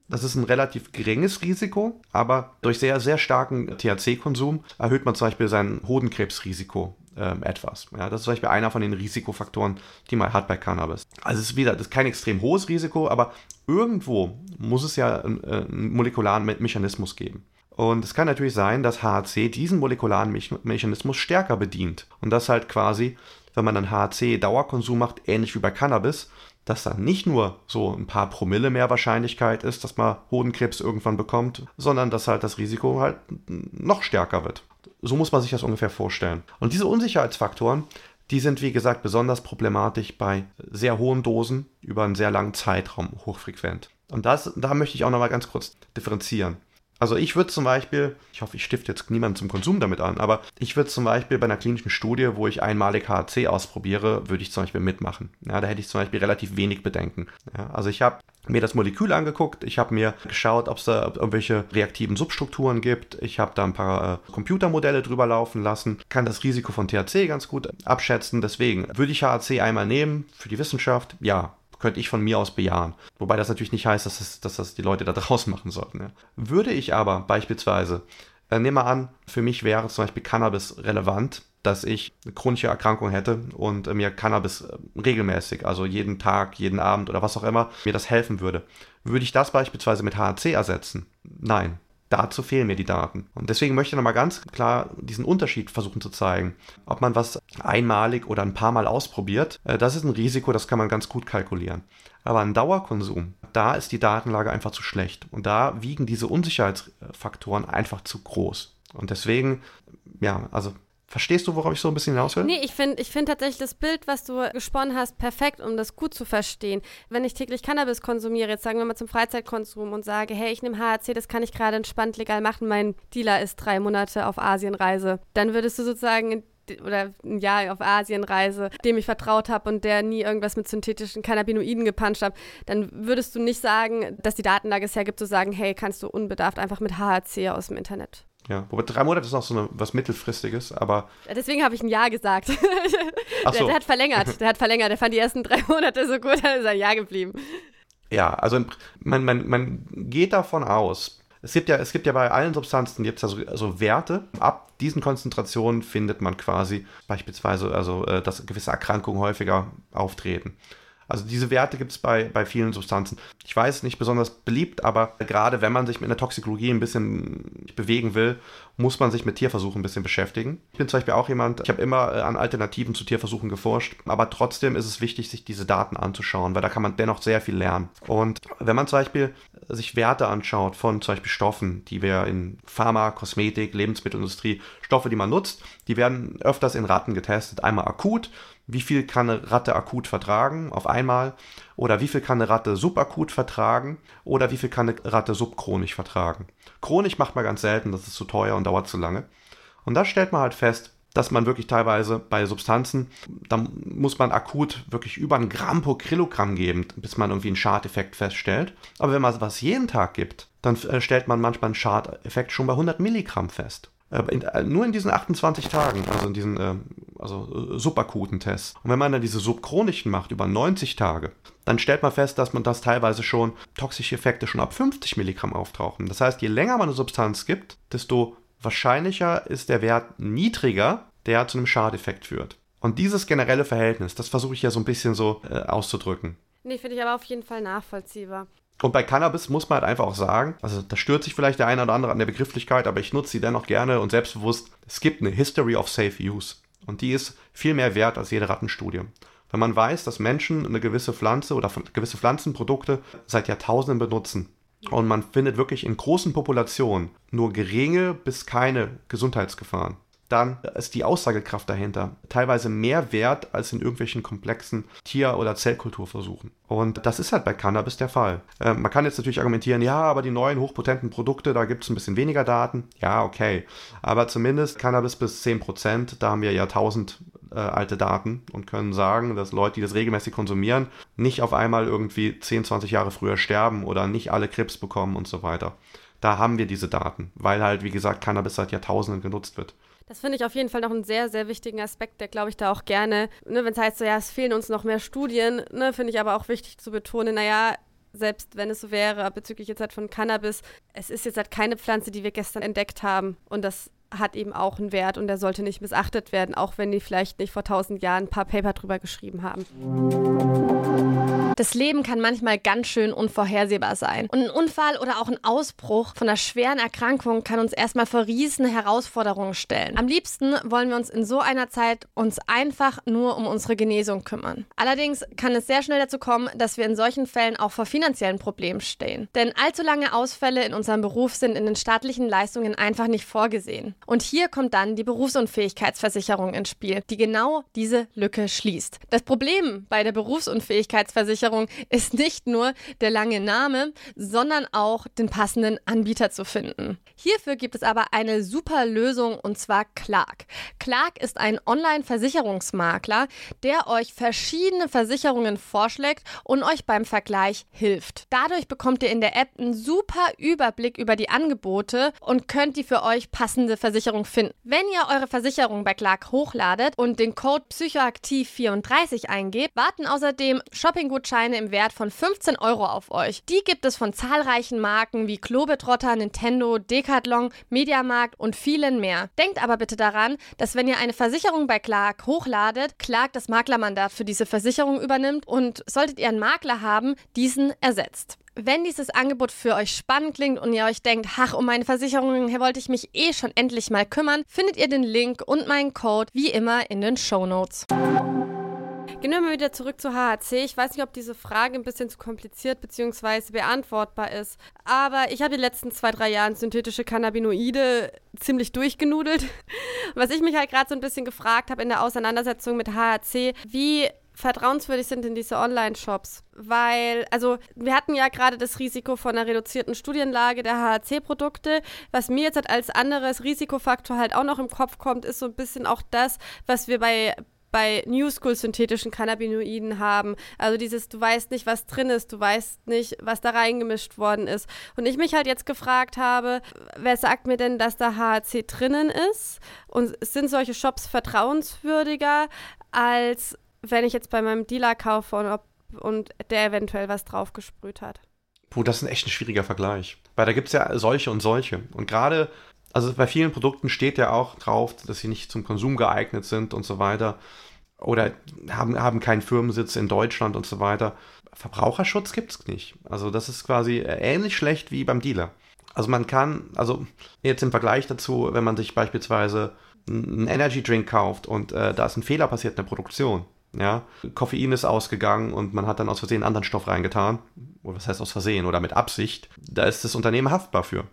das ist ein relativ geringes Risiko, aber durch sehr, sehr starken THC-Konsum erhöht man zum Beispiel sein Hodenkrebsrisiko ähm, etwas. Ja, das ist zum Beispiel einer von den Risikofaktoren, die man hat bei Cannabis. Also es ist wieder, das ist kein extrem hohes Risiko, aber irgendwo muss es ja einen, äh, einen molekularen Mechanismus geben. Und es kann natürlich sein, dass HHC diesen molekularen Mechanismus stärker bedient. Und das halt quasi, wenn man dann HHC-Dauerkonsum macht, ähnlich wie bei Cannabis, dass dann nicht nur so ein paar Promille mehr Wahrscheinlichkeit ist, dass man Hodenkrebs irgendwann bekommt, sondern dass halt das Risiko halt noch stärker wird. So muss man sich das ungefähr vorstellen. Und diese Unsicherheitsfaktoren, die sind wie gesagt besonders problematisch bei sehr hohen Dosen über einen sehr langen Zeitraum hochfrequent. Und das, da möchte ich auch nochmal ganz kurz differenzieren. Also ich würde zum Beispiel, ich hoffe, ich stifte jetzt niemanden zum Konsum damit an, aber ich würde zum Beispiel bei einer klinischen Studie, wo ich einmalig HC ausprobiere, würde ich zum Beispiel mitmachen. Ja, da hätte ich zum Beispiel relativ wenig Bedenken. Ja, also ich habe mir das Molekül angeguckt, ich habe mir geschaut, ob es da irgendwelche reaktiven Substrukturen gibt, ich habe da ein paar äh, Computermodelle drüber laufen lassen, kann das Risiko von THC ganz gut abschätzen, deswegen würde ich HC einmal nehmen für die Wissenschaft, ja, könnte ich von mir aus bejahen. Wobei das natürlich nicht heißt, dass das, dass das die Leute da draußen machen sollten. Ja. Würde ich aber beispielsweise, äh, nehmen wir an, für mich wäre zum Beispiel Cannabis relevant, dass ich eine chronische Erkrankung hätte und äh, mir Cannabis äh, regelmäßig, also jeden Tag, jeden Abend oder was auch immer, mir das helfen würde. Würde ich das beispielsweise mit HAC ersetzen? Nein, Dazu fehlen mir die Daten. Und deswegen möchte ich nochmal ganz klar diesen Unterschied versuchen zu zeigen. Ob man was einmalig oder ein paar Mal ausprobiert, äh, das ist ein Risiko, das kann man ganz gut kalkulieren. Aber ein Dauerkonsum, da ist die Datenlage einfach zu schlecht. Und da wiegen diese Unsicherheitsfaktoren einfach zu groß. Und deswegen, ja, also Verstehst du, worauf ich so ein bisschen hinaus will? Nee, ich finde ich find tatsächlich das Bild, was du gesponnen hast, perfekt, um das gut zu verstehen. Wenn ich täglich Cannabis konsumiere, jetzt sagen wir mal zum Freizeitkonsum und sage, hey, ich nehme HAC, das kann ich gerade entspannt legal machen, mein Dealer ist drei Monate auf Asienreise, dann würdest du sozusagen oder ein Jahr auf Asienreise, dem ich vertraut habe und der nie irgendwas mit synthetischen Cannabinoiden gepanscht hat, dann würdest du nicht sagen, dass die Datenlage es hergibt, zu sagen, hey, kannst du unbedarft einfach mit HAC aus dem Internet Ja, wobei drei Monate ist noch so eine, was Mittelfristiges, aber. Deswegen habe ich ein Ja gesagt. Ach so. der, der hat verlängert. Der hat verlängert. Der fand die ersten drei Monate so gut, dann ist er ein Ja geblieben. Ja, also man, man, man geht davon aus, es gibt ja, es gibt ja bei allen Substanzen gibt es ja so, so, Werte. Ab diesen Konzentrationen findet man quasi beispielsweise, also, äh, dass gewisse Erkrankungen häufiger auftreten. Also diese Werte gibt es bei, bei vielen Substanzen. Ich weiß, nicht besonders beliebt, aber gerade wenn man sich mit einer Toxikologie ein bisschen bewegen will, muss man sich mit Tierversuchen ein bisschen beschäftigen. Ich bin zum Beispiel auch jemand, ich habe immer äh, an Alternativen zu Tierversuchen geforscht, aber trotzdem ist es wichtig, sich diese Daten anzuschauen, weil da kann man dennoch sehr viel lernen. Und wenn man zum Beispiel sich Werte anschaut von zum Beispiel Stoffen, die wir in Pharma, Kosmetik, Lebensmittelindustrie, Stoffe, die man nutzt, die werden öfters in Ratten getestet. Einmal akut wie viel kann eine Ratte akut vertragen auf einmal oder wie viel kann eine Ratte subakut vertragen oder wie viel kann eine Ratte subchronisch vertragen. Chronisch macht man ganz selten, das ist zu teuer und dauert zu lange. Und da stellt man halt fest, dass man wirklich teilweise bei Substanzen, da muss man akut wirklich über ein Gramm pro Kilogramm geben, bis man irgendwie einen Schadeffekt feststellt. Aber wenn man was jeden Tag gibt, dann äh, stellt man manchmal einen Schadeffekt schon bei 100 Milligramm fest. Äh, in, äh, nur in diesen 28 Tagen, also in diesen äh, also, äh, subakuten Tests. Und wenn man dann diese subchronischen macht über 90 Tage, dann stellt man fest, dass man das teilweise schon toxische Effekte schon ab 50 Milligramm auftauchen. Das heißt, je länger man eine Substanz gibt, desto wahrscheinlicher ist der Wert niedriger, der zu einem Schadeffekt führt. Und dieses generelle Verhältnis, das versuche ich ja so ein bisschen so äh, auszudrücken. Nee, finde ich aber auf jeden Fall nachvollziehbar. Und bei Cannabis muss man halt einfach auch sagen, also da stört sich vielleicht der eine oder andere an der Begrifflichkeit, aber ich nutze sie dennoch gerne und selbstbewusst. Es gibt eine History of Safe Use. Und die ist viel mehr wert als jede Rattenstudie. Wenn man weiß, dass Menschen eine gewisse Pflanze oder gewisse Pflanzenprodukte seit Jahrtausenden benutzen und man findet wirklich in großen Populationen nur geringe bis keine Gesundheitsgefahren, dann ist die Aussagekraft dahinter teilweise mehr wert als in irgendwelchen komplexen Tier- oder Zellkulturversuchen. Und das ist halt bei Cannabis der Fall. Äh, man kann jetzt natürlich argumentieren, ja, aber die neuen hochpotenten Produkte, da gibt es ein bisschen weniger Daten. Ja, okay. Aber zumindest Cannabis bis 10%, da haben wir ja 1000 äh, alte Daten und können sagen, dass Leute, die das regelmäßig konsumieren, nicht auf einmal irgendwie 10, 20 Jahre früher sterben oder nicht alle Krebs bekommen und so weiter. Da haben wir diese Daten, weil halt, wie gesagt, Cannabis seit Jahrtausenden genutzt wird. Das finde ich auf jeden Fall noch einen sehr, sehr wichtigen Aspekt, der glaube ich da auch gerne, ne, wenn es heißt, so ja, es fehlen uns noch mehr Studien, ne, finde ich aber auch wichtig zu betonen, naja, selbst wenn es so wäre, bezüglich jetzt halt von Cannabis, es ist jetzt halt keine Pflanze, die wir gestern entdeckt haben. Und das hat eben auch einen Wert und der sollte nicht missachtet werden, auch wenn die vielleicht nicht vor tausend Jahren ein paar Paper drüber geschrieben haben. Das Leben kann manchmal ganz schön unvorhersehbar sein. Und ein Unfall oder auch ein Ausbruch von einer schweren Erkrankung kann uns erstmal vor riesen Herausforderungen stellen. Am liebsten wollen wir uns in so einer Zeit uns einfach nur um unsere Genesung kümmern. Allerdings kann es sehr schnell dazu kommen, dass wir in solchen Fällen auch vor finanziellen Problemen stehen. Denn allzu lange Ausfälle in unserem Beruf sind in den staatlichen Leistungen einfach nicht vorgesehen. Und hier kommt dann die Berufsunfähigkeitsversicherung ins Spiel, die genau diese Lücke schließt. Das Problem bei der Berufsunfähigkeitsversicherung Versicherung ist nicht nur der lange Name, sondern auch den passenden Anbieter zu finden. Hierfür gibt es aber eine super Lösung und zwar Clark. Clark ist ein Online-Versicherungsmakler, der euch verschiedene Versicherungen vorschlägt und euch beim Vergleich hilft. Dadurch bekommt ihr in der App einen super Überblick über die Angebote und könnt die für euch passende Versicherung finden. Wenn ihr eure Versicherung bei Clark hochladet und den Code Psychoaktiv34 eingebt, warten außerdem Shoppinggutscheine Gutscheine im Wert von 15 Euro auf euch. Die gibt es von zahlreichen Marken wie Klobetrotter, Nintendo, Decathlon, Mediamarkt und vielen mehr. Denkt aber bitte daran, dass wenn ihr eine Versicherung bei Clark hochladet, Clark das Maklermandat für diese Versicherung übernimmt und solltet ihr einen Makler haben, diesen ersetzt. Wenn dieses Angebot für euch spannend klingt und ihr euch denkt, ach, um meine Versicherungen wollte ich mich eh schon endlich mal kümmern, findet ihr den Link und meinen Code wie immer in den Show Notes. Gehen wir mal wieder zurück zu HHC. Ich weiß nicht, ob diese Frage ein bisschen zu kompliziert bzw. beantwortbar ist. Aber ich habe die letzten zwei, drei Jahre synthetische Cannabinoide ziemlich durchgenudelt. Was ich mich halt gerade so ein bisschen gefragt habe in der Auseinandersetzung mit HHC, wie vertrauenswürdig sind denn diese Online-Shops? Weil, also, wir hatten ja gerade das Risiko von einer reduzierten Studienlage der HHC-Produkte. Was mir jetzt halt als anderes Risikofaktor halt auch noch im Kopf kommt, ist so ein bisschen auch das, was wir bei bei New School synthetischen Cannabinoiden haben. Also dieses, du weißt nicht, was drin ist, du weißt nicht, was da reingemischt worden ist. Und ich mich halt jetzt gefragt habe, wer sagt mir denn, dass da HAC drinnen ist? Und sind solche Shops vertrauenswürdiger, als wenn ich jetzt bei meinem Dealer kaufe und, ob, und der eventuell was draufgesprüht hat? Puh, das ist echt ein schwieriger Vergleich. Weil da gibt es ja solche und solche. Und gerade, also bei vielen Produkten steht ja auch drauf, dass sie nicht zum Konsum geeignet sind und so weiter. Oder haben, haben keinen Firmensitz in Deutschland und so weiter. Verbraucherschutz gibt es nicht. Also das ist quasi ähnlich schlecht wie beim Dealer. Also man kann, also jetzt im Vergleich dazu, wenn man sich beispielsweise einen Energy Drink kauft und äh, da ist ein Fehler passiert in der Produktion, ja, Koffein ist ausgegangen und man hat dann aus Versehen einen anderen Stoff reingetan. Oder was heißt aus Versehen oder mit Absicht. Da ist das Unternehmen haftbar für.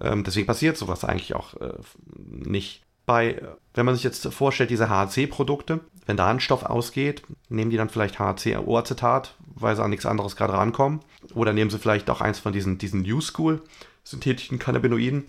Ähm, deswegen passiert sowas eigentlich auch äh, nicht. Bei, wenn man sich jetzt vorstellt, diese HAC-Produkte, wenn da ein Stoff ausgeht, nehmen die dann vielleicht HAC-Oacetat, weil sie an nichts anderes gerade rankommen. Oder nehmen sie vielleicht auch eins von diesen, diesen New School synthetischen Cannabinoiden.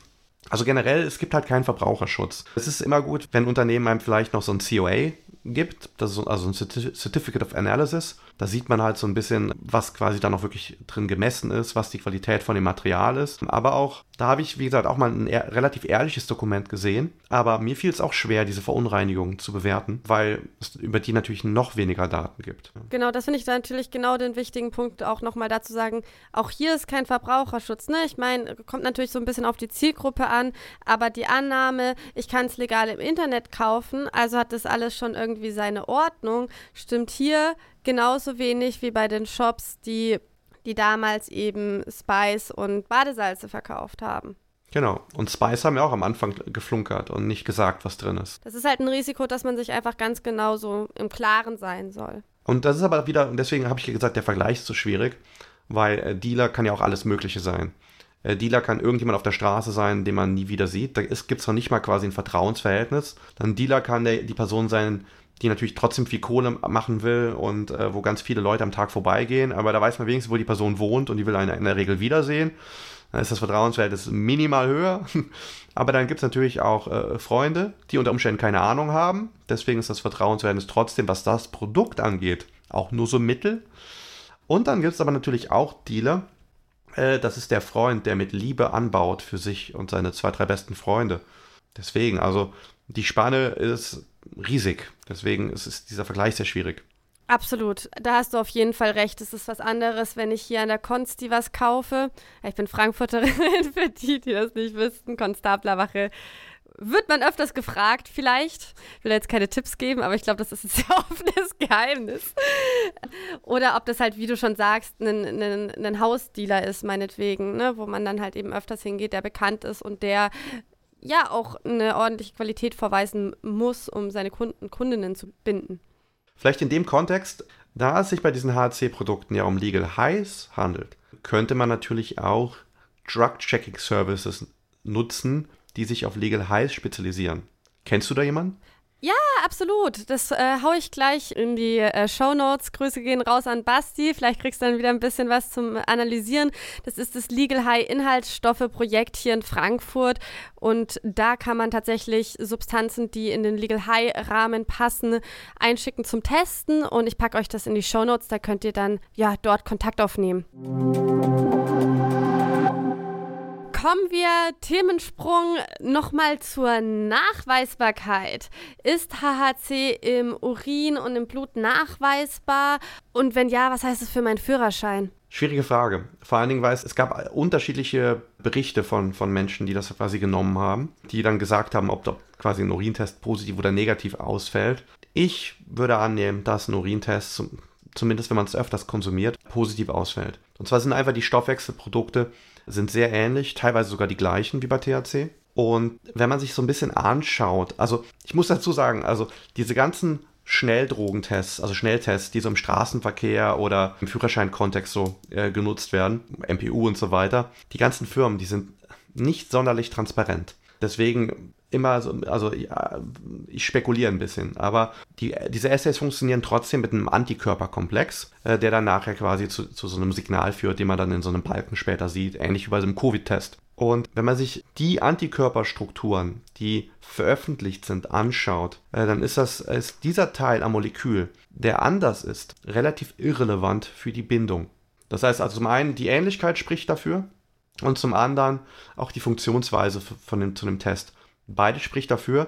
Also generell, es gibt halt keinen Verbraucherschutz. Es ist immer gut, wenn Unternehmen einem vielleicht noch so ein COA gibt, das ist also ein Certificate of Analysis. Da sieht man halt so ein bisschen, was quasi da noch wirklich drin gemessen ist, was die Qualität von dem Material ist. Aber auch, da habe ich, wie gesagt, auch mal ein relativ ehrliches Dokument gesehen. Aber mir fiel es auch schwer, diese Verunreinigungen zu bewerten, weil es über die natürlich noch weniger Daten gibt. Genau, das finde ich natürlich genau den wichtigen Punkt, auch nochmal dazu sagen, auch hier ist kein Verbraucherschutz. Ne? Ich meine, kommt natürlich so ein bisschen auf die Zielgruppe an, aber die Annahme, ich kann es legal im Internet kaufen, also hat das alles schon irgendwie seine Ordnung, stimmt hier genauso wenig wie bei den Shops, die, die damals eben Spice und Badesalze verkauft haben. Genau. Und Spice haben ja auch am Anfang geflunkert und nicht gesagt, was drin ist. Das ist halt ein Risiko, dass man sich einfach ganz genau so im Klaren sein soll. Und das ist aber wieder, und deswegen habe ich gesagt, der Vergleich ist so schwierig, weil äh, Dealer kann ja auch alles Mögliche sein. Äh, Dealer kann irgendjemand auf der Straße sein, den man nie wieder sieht. Da gibt es noch nicht mal quasi ein Vertrauensverhältnis. Dann Dealer kann der, die Person sein, die natürlich trotzdem viel Kohle machen will und äh, wo ganz viele Leute am Tag vorbeigehen, aber da weiß man wenigstens, wo die Person wohnt und die will einen in der Regel wiedersehen. Dann ist das Vertrauensverhältnis minimal höher. Aber dann gibt es natürlich auch äh, Freunde, die unter Umständen keine Ahnung haben. Deswegen ist das Vertrauensverhältnis trotzdem, was das Produkt angeht, auch nur so mittel. Und dann gibt es aber natürlich auch Dealer. Äh, das ist der Freund, der mit Liebe anbaut für sich und seine zwei, drei besten Freunde. Deswegen, also die Spanne ist riesig. Deswegen ist es dieser Vergleich sehr schwierig. Absolut, da hast du auf jeden Fall recht. Es ist was anderes, wenn ich hier an der Konsti was kaufe. Ich bin Frankfurterin, für die, die das nicht wissen. Konstablerwache wird man öfters gefragt, vielleicht. Ich will jetzt keine Tipps geben, aber ich glaube, das ist ein sehr offenes Geheimnis. Oder ob das halt, wie du schon sagst, ein, ein, ein Hausdealer ist, meinetwegen, ne? wo man dann halt eben öfters hingeht, der bekannt ist und der ja auch eine ordentliche Qualität vorweisen muss, um seine Kunden, Kundinnen zu binden. Vielleicht in dem Kontext, da es sich bei diesen HC-Produkten ja um Legal Highs handelt, könnte man natürlich auch Drug-Checking Services nutzen, die sich auf Legal Highs spezialisieren. Kennst du da jemanden? Ja, absolut. Das äh, hau ich gleich in die äh, Show Notes. Grüße gehen raus an Basti. Vielleicht kriegst du dann wieder ein bisschen was zum Analysieren. Das ist das Legal High Inhaltsstoffe Projekt hier in Frankfurt. Und da kann man tatsächlich Substanzen, die in den Legal High Rahmen passen, einschicken zum Testen. Und ich packe euch das in die Show Notes. Da könnt ihr dann ja dort Kontakt aufnehmen kommen wir Themensprung nochmal zur Nachweisbarkeit. Ist HHC im Urin und im Blut nachweisbar? Und wenn ja, was heißt es für meinen Führerschein? Schwierige Frage. Vor allen Dingen, weil es, gab unterschiedliche Berichte von, von Menschen, die das quasi genommen haben, die dann gesagt haben, ob da quasi ein Urintest positiv oder negativ ausfällt. Ich würde annehmen, dass ein Urintest, zumindest wenn man es öfters konsumiert, positiv ausfällt. Und zwar sind einfach die Stoffwechselprodukte sind sehr ähnlich, teilweise sogar die gleichen wie bei THC. Und wenn man sich so ein bisschen anschaut, also ich muss dazu sagen, also diese ganzen Schnelldrogentests, also Schnelltests, die so im Straßenverkehr oder im Führerscheinkontext so äh, genutzt werden, MPU und so weiter, die ganzen Firmen, die sind nicht sonderlich transparent. Deswegen immer so, also ja, ich spekuliere ein bisschen, aber die, diese Essays funktionieren trotzdem mit einem Antikörperkomplex, äh, der dann nachher quasi zu, zu so einem Signal führt, den man dann in so einem Balken später sieht, ähnlich wie bei so einem Covid-Test. Und wenn man sich die Antikörperstrukturen, die veröffentlicht sind, anschaut, äh, dann ist das ist dieser Teil am Molekül, der anders ist, relativ irrelevant für die Bindung. Das heißt also zum einen, die Ähnlichkeit spricht dafür und zum anderen auch die Funktionsweise von dem, zu dem Test. Beides spricht dafür,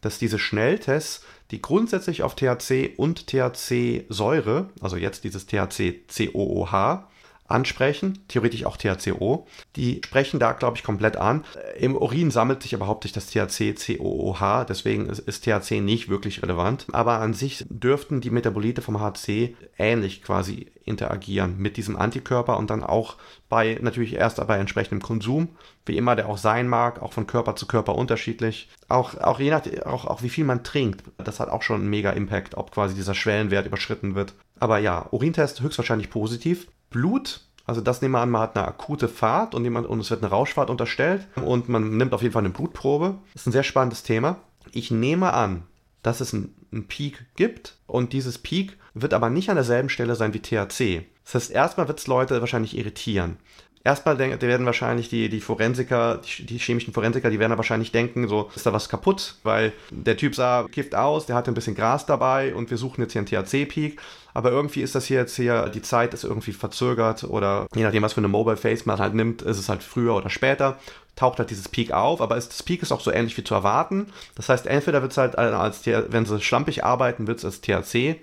dass diese Schnelltests, die grundsätzlich auf THC und THC-Säure, also jetzt dieses THC-COOH, ansprechen, theoretisch auch THCO. Die sprechen da, glaube ich, komplett an. Im Urin sammelt sich aber hauptsächlich das THC-COOH, deswegen ist THC nicht wirklich relevant. Aber an sich dürften die Metabolite vom HC ähnlich quasi interagieren mit diesem Antikörper und dann auch bei, natürlich erst bei entsprechendem Konsum, wie immer der auch sein mag, auch von Körper zu Körper unterschiedlich. Auch, auch je nach, auch, auch wie viel man trinkt, das hat auch schon einen mega Impact, ob quasi dieser Schwellenwert überschritten wird. Aber ja, Urintest höchstwahrscheinlich positiv. Blut, also das nehmen wir an, man hat eine akute Fahrt und, jemand, und es wird eine Rauschfahrt unterstellt und man nimmt auf jeden Fall eine Blutprobe. Das ist ein sehr spannendes Thema. Ich nehme an, dass es einen, Peak gibt und dieses Peak wird aber nicht an derselben Stelle sein wie THC. Das heißt, erstmal wird es Leute wahrscheinlich irritieren. Erstmal werden wahrscheinlich die, die Forensiker, die, chemischen Forensiker, die werden wahrscheinlich denken, so ist da was kaputt, weil der Typ sah, kifft aus, der hatte ein bisschen Gras dabei und wir suchen jetzt hier einen THC-Peak aber irgendwie ist das hier jetzt hier, die Zeit ist irgendwie verzögert oder je nachdem, was für eine Mobile Face man halt nimmt, ist es halt früher oder später taucht halt dieses Peak auf, aber ist, das Peak ist auch so ähnlich wie zu erwarten. Das heißt, entweder wird es halt als, wenn sie schlampig arbeiten, wird es als THC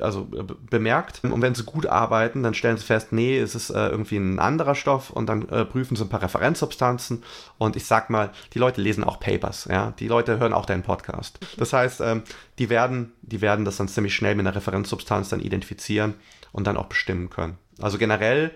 also äh, bemerkt. Und wenn sie gut arbeiten, dann stellen sie fest, nee, es ist äh, irgendwie ein anderer Stoff und dann äh, prüfen sie ein paar Referenzsubstanzen. Und ich sag mal, die Leute lesen auch Papers, ja. Die Leute hören auch deinen Podcast. Das heißt, ähm, die werden, die werden das dann ziemlich schnell mit einer Referenzsubstanz dann identifizieren und dann auch bestimmen können. Also generell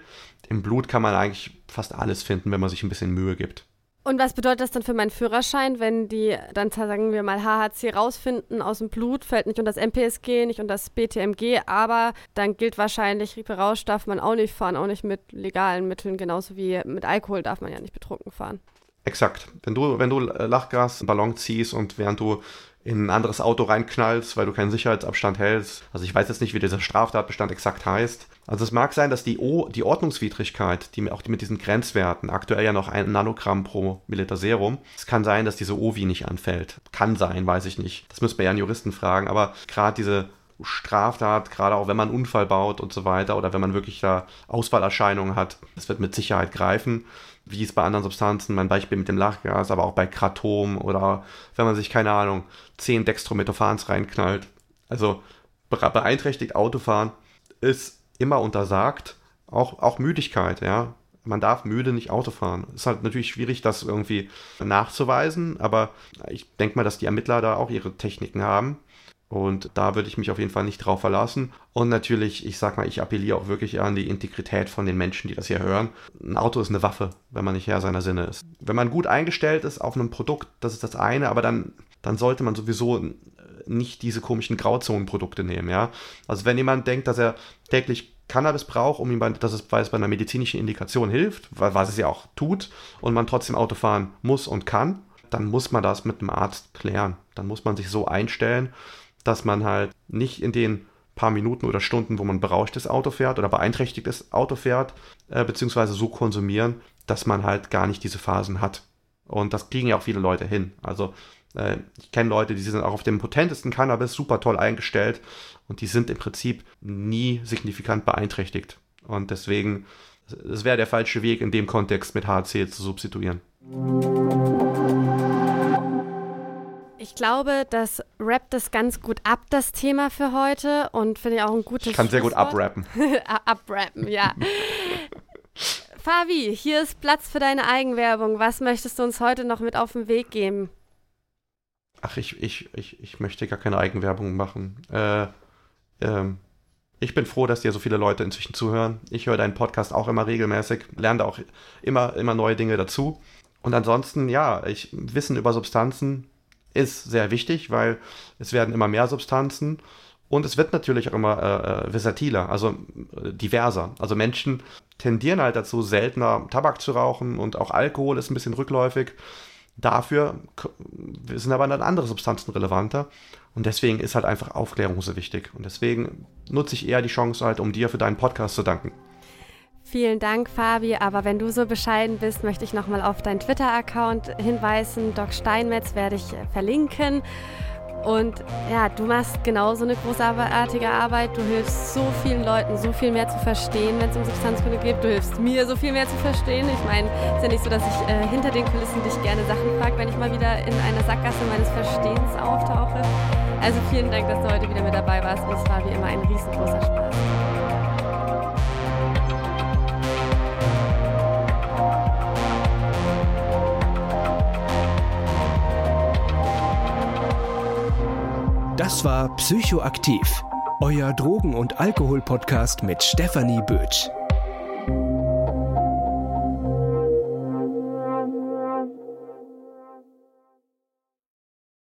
im Blut kann man eigentlich fast alles finden, wenn man sich ein bisschen Mühe gibt. Und was bedeutet das dann für meinen Führerschein, wenn die dann, sagen wir mal, HHC rausfinden aus dem Blut, fällt nicht unter das MPSG, nicht unter das BTMG, aber dann gilt wahrscheinlich, Rausch darf man auch nicht fahren, auch nicht mit legalen Mitteln, genauso wie mit Alkohol darf man ja nicht betrunken fahren. Exakt. Wenn du, wenn du Lachgas, Ballon ziehst und während du in ein anderes Auto reinknallst, weil du keinen Sicherheitsabstand hältst. Also ich weiß jetzt nicht, wie dieser Straftatbestand exakt heißt. Also es mag sein, dass die, o die Ordnungswidrigkeit, die auch die mit diesen Grenzwerten, aktuell ja noch ein Nanogramm pro Milliliter Serum, es kann sein, dass diese OVI nicht anfällt. Kann sein, weiß ich nicht. Das müsste man ja einen Juristen fragen. Aber gerade diese Straftat, gerade auch wenn man einen Unfall baut und so weiter oder wenn man wirklich da Ausfallerscheinungen hat, das wird mit Sicherheit greifen wie es bei anderen Substanzen, mein Beispiel mit dem Lachgas, aber auch bei Kratom oder wenn man sich, keine Ahnung, 10 Dextromethorphans reinknallt. Also beeinträchtigt Autofahren ist immer untersagt, auch, auch Müdigkeit, ja. Man darf müde nicht Auto fahren. Ist halt natürlich schwierig, das irgendwie nachzuweisen, aber ich denke mal, dass die Ermittler da auch ihre Techniken haben. Und da würde ich mich auf jeden Fall nicht drauf verlassen. Und natürlich, ich sag mal, ich appelliere auch wirklich an die Integrität von den Menschen, die das hier hören. Ein Auto ist eine Waffe, wenn man nicht Herr seiner Sinne ist. Wenn man gut eingestellt ist auf einem Produkt, das ist das eine, aber dann, dann sollte man sowieso nicht diese komischen Grauzonenprodukte nehmen, ja. Also wenn jemand denkt, dass er täglich Cannabis braucht, um ihm bei, dass es, weil es bei einer medizinischen Indikation hilft, was es ja auch tut, und man trotzdem Auto fahren muss und kann, dann muss man das mit einem Arzt klären. Dann muss man sich so einstellen, dass man halt nicht in den paar Minuten oder Stunden, wo man berauschtes Auto fährt oder beeinträchtigtes Auto fährt, äh, beziehungsweise so konsumieren, dass man halt gar nicht diese Phasen hat. Und das kriegen ja auch viele Leute hin. Also äh, ich kenne Leute, die sind auch auf dem potentesten Cannabis super toll eingestellt und die sind im Prinzip nie signifikant beeinträchtigt. Und deswegen, es wäre der falsche Weg, in dem Kontext mit HC zu substituieren. Ich glaube, das rappt das ganz gut ab, das Thema für heute. Und finde ich auch ein gutes. Ich kann sehr gut abrappen. abrappen, ja. Fabi, hier ist Platz für deine Eigenwerbung. Was möchtest du uns heute noch mit auf den Weg geben? Ach, ich, ich, ich, ich möchte gar keine Eigenwerbung machen. Äh, ähm, ich bin froh, dass dir so viele Leute inzwischen zuhören. Ich höre deinen Podcast auch immer regelmäßig, lerne auch immer, immer neue Dinge dazu. Und ansonsten, ja, ich Wissen über Substanzen ist sehr wichtig, weil es werden immer mehr Substanzen und es wird natürlich auch immer äh, äh, versatiler, also äh, diverser. Also Menschen tendieren halt dazu, seltener Tabak zu rauchen und auch Alkohol ist ein bisschen rückläufig. Dafür sind aber dann andere Substanzen relevanter. Und deswegen ist halt einfach Aufklärung so wichtig. Und deswegen nutze ich eher die Chance halt, um dir für deinen Podcast zu danken. Vielen Dank, Fabi. Aber wenn du so bescheiden bist, möchte ich nochmal auf deinen Twitter-Account hinweisen. Doc Steinmetz werde ich verlinken. Und ja, du machst genauso eine großartige Arbeit. Du hilfst so vielen Leuten, so viel mehr zu verstehen, wenn es um Substanzkunde geht. Du hilfst mir, so viel mehr zu verstehen. Ich meine, es ist ja nicht so, dass ich äh, hinter den Kulissen dich gerne Sachen frage, wenn ich mal wieder in einer Sackgasse meines Verstehens auftauche. Also vielen Dank, dass du heute wieder mit dabei warst. Und es war wie immer ein riesengroßer Spaß. Das war Psychoaktiv, euer Drogen- und Alkohol-Podcast mit Stefanie Bötsch.